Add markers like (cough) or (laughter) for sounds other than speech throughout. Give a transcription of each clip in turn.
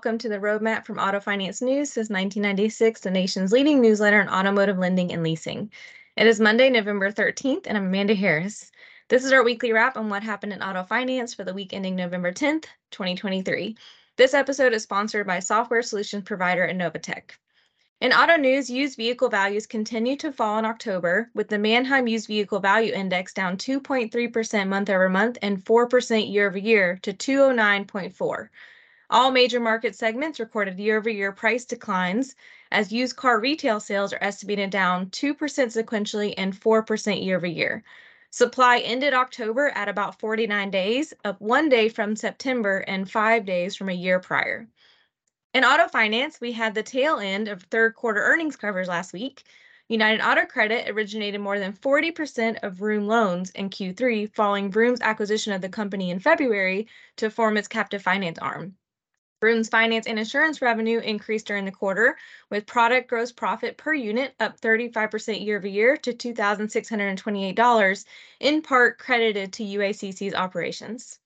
welcome to the Roadmap from Auto Finance News since 1996, the nation's leading newsletter on automotive lending and leasing. It is Monday, November 13th, and I'm Amanda Harris. This is our weekly wrap on what happened in auto finance for the week ending November 10th, 2023. This episode is sponsored by software solutions provider Innovatech. In auto news, used vehicle values continue to fall in October, with the Manheim Used Vehicle Value Index down 2.3% month over month and 4% year over year to 209.4. All major market segments recorded year-over-year price declines as used car retail sales are estimated down 2% sequentially and 4% year-over-year. Supply ended October at about 49 days, up one day from September and five days from a year prior. In auto finance, we had the tail end of third quarter earnings covers last week. United Auto Credit originated more than 40% of Vroom loans in Q3, following Vroom's acquisition of the company in February to form its captive finance arm. Vroom's finance and insurance revenue increased during the quarter, with product gross profit per unit up 35% year over year to $2,628, in part credited to UACC's operations.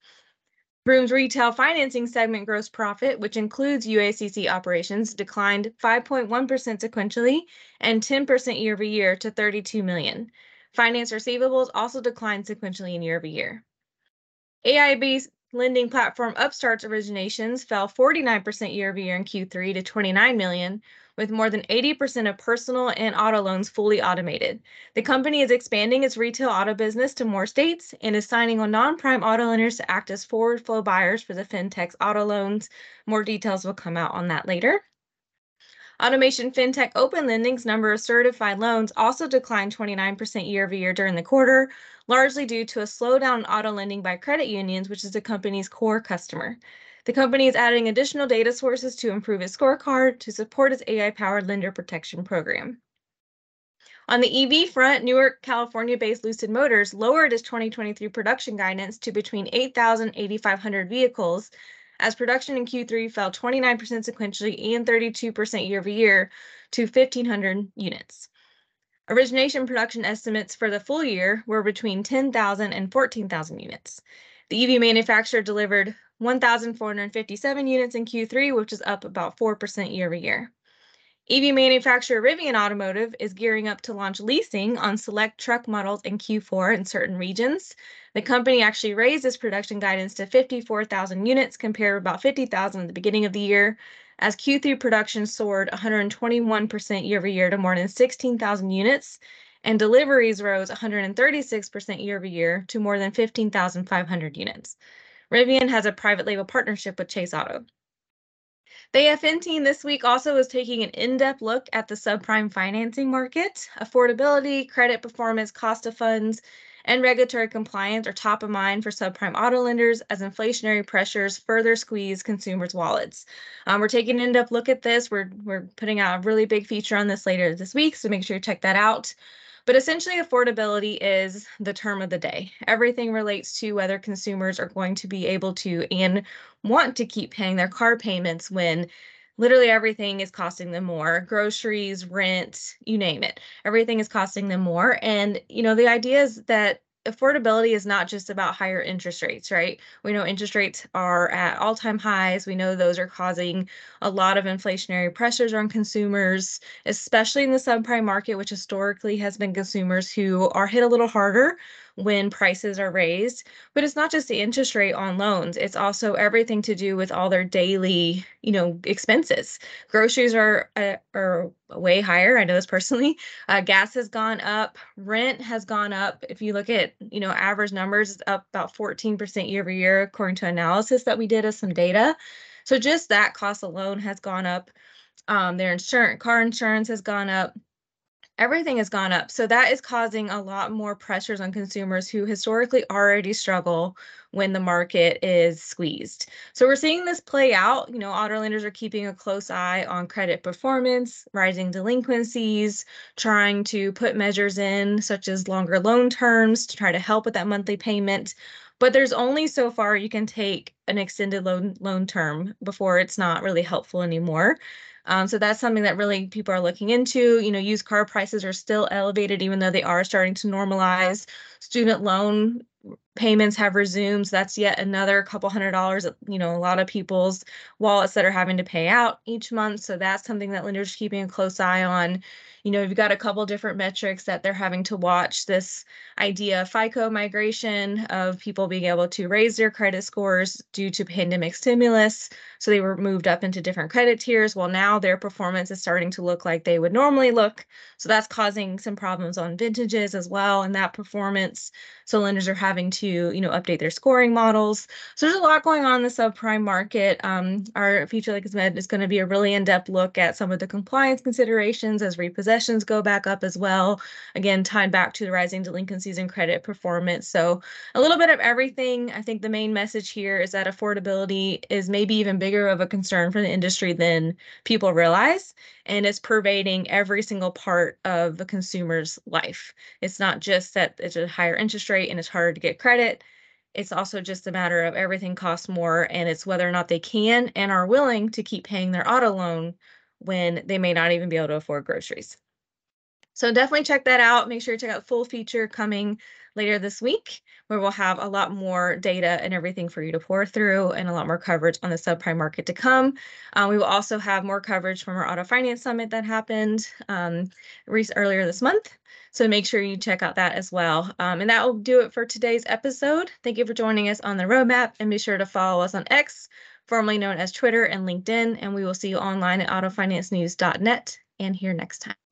Vroom's retail financing segment gross profit, which includes UACC operations, declined 5.1% sequentially and 10% year over year to $32 million. Finance receivables also declined sequentially and year over year. AI-based lending platform Upstart's originations fell 49% year over year in Q3 to 29 million, with more than 80% of personal and auto loans fully automated. The company is expanding its retail auto business to more states and is signing on non-prime auto lenders to act as forward flow buyers for the fintech's auto loans. More details will come out on that later. Automation FinTech Open Lending's number of certified loans also declined 29% year over year during the quarter, largely due to a slowdown in auto lending by credit unions, which is the company's core customer. The company is adding additional data sources to improve its scorecard to support its AI-powered lender protection program. On the EV front, Newark, California-based Lucid Motors lowered its 2023 production guidance to between 8,000 and 8,500 vehicles as production in Q3 fell 29% sequentially and 32% year over year to 1,500 units. Origination production estimates for the full year were between 10,000 and 14,000 units. The EV manufacturer delivered 1,457 units in Q3, which is up about 4% year over year. EV manufacturer Rivian Automotive is gearing up to launch leasing on select truck models in Q4 in certain regions. The company actually raised its production guidance to 54,000 units compared to about 50,000 at the beginning of the year, as Q3 production soared 121% year over year to more than 16,000 units, and deliveries rose 136% year over year to more than 15,500 units. Rivian has a private label partnership with Chase Auto. The AFN team this week also is taking an in-depth look at the subprime financing market. Affordability, credit performance, cost of funds, and regulatory compliance are top of mind for subprime auto lenders as inflationary pressures further squeeze consumers' wallets. Um, we're taking an in-depth look at this. We're, we're putting out a really big feature on this later this week, so make sure you check that out. But essentially, affordability is the term of the day. Everything relates to whether consumers are going to be able to and want to keep paying their car payments when literally everything is costing them more groceries, rent, you name it. Everything is costing them more. And, you know, the idea is that affordability is not just about higher interest rates, right? We know interest rates are at all time highs. We know those are causing a lot of inflationary pressures on consumers, especially in the subprime market, which historically has been consumers who are hit a little harder when prices are raised. But it's not just the interest rate on loans, it's also everything to do with all their daily, you know, expenses. Groceries are uh, are way higher. I know this personally. (laughs) Uh, gas has gone up, rent has gone up. If you look at, you know, average numbers, it's up about 14% year over year according to analysis that we did of some data. So just that cost alone has gone up. Um, their insurance, car insurance has gone up everything has gone up. So that is causing a lot more pressures on consumers who historically already struggle when the market is squeezed. So we're seeing this play out. You know, auto lenders are keeping a close eye on credit performance, rising delinquencies, trying to put measures in such as longer loan terms to try to help with that monthly payment. But there's only so far you can take an extended loan loan term before it's not really helpful anymore. Um, so that's something that really people are looking into. You know, used car prices are still elevated, even though they are starting to normalize. Student loan payments have resumed. So that's yet another couple hundred dollars, you know, a lot of people's wallets that are having to pay out each month. So that's something that lenders are keeping a close eye on you know, you've got a couple different metrics that they're having to watch. This idea of FICO migration of people being able to raise their credit scores due to pandemic stimulus. So they were moved up into different credit tiers. Well, now their performance is starting to look like they would normally look. So that's causing some problems on vintages as well and that performance. So lenders are having to, you know, update their scoring models. So there's a lot going on in the subprime market. Um, our Future Like Med is going to be a really in-depth look at some of the compliance considerations as repossessions go back up as well. Again, tied back to the rising delinquencies and credit performance. So a little bit of everything. I think the main message here is that affordability is maybe even bigger of a concern for the industry than people realize. And it's pervading every single part of the consumer's life. It's not just that it's a higher interest rate and it's harder to get credit it's also just a matter of everything costs more and it's whether or not they can and are willing to keep paying their auto loan when they may not even be able to afford groceries. So definitely check that out. Make sure you check out full feature coming later this week, where we'll have a lot more data and everything for you to pour through and a lot more coverage on the subprime market to come. Uh, we will also have more coverage from our auto finance summit that happened um, earlier this month. So make sure you check out that as well. Um, and that will do it for today's episode. Thank you for joining us on the roadmap and be sure to follow us on X, formerly known as Twitter and LinkedIn. And we will see you online at autofinancenews.net and here next time.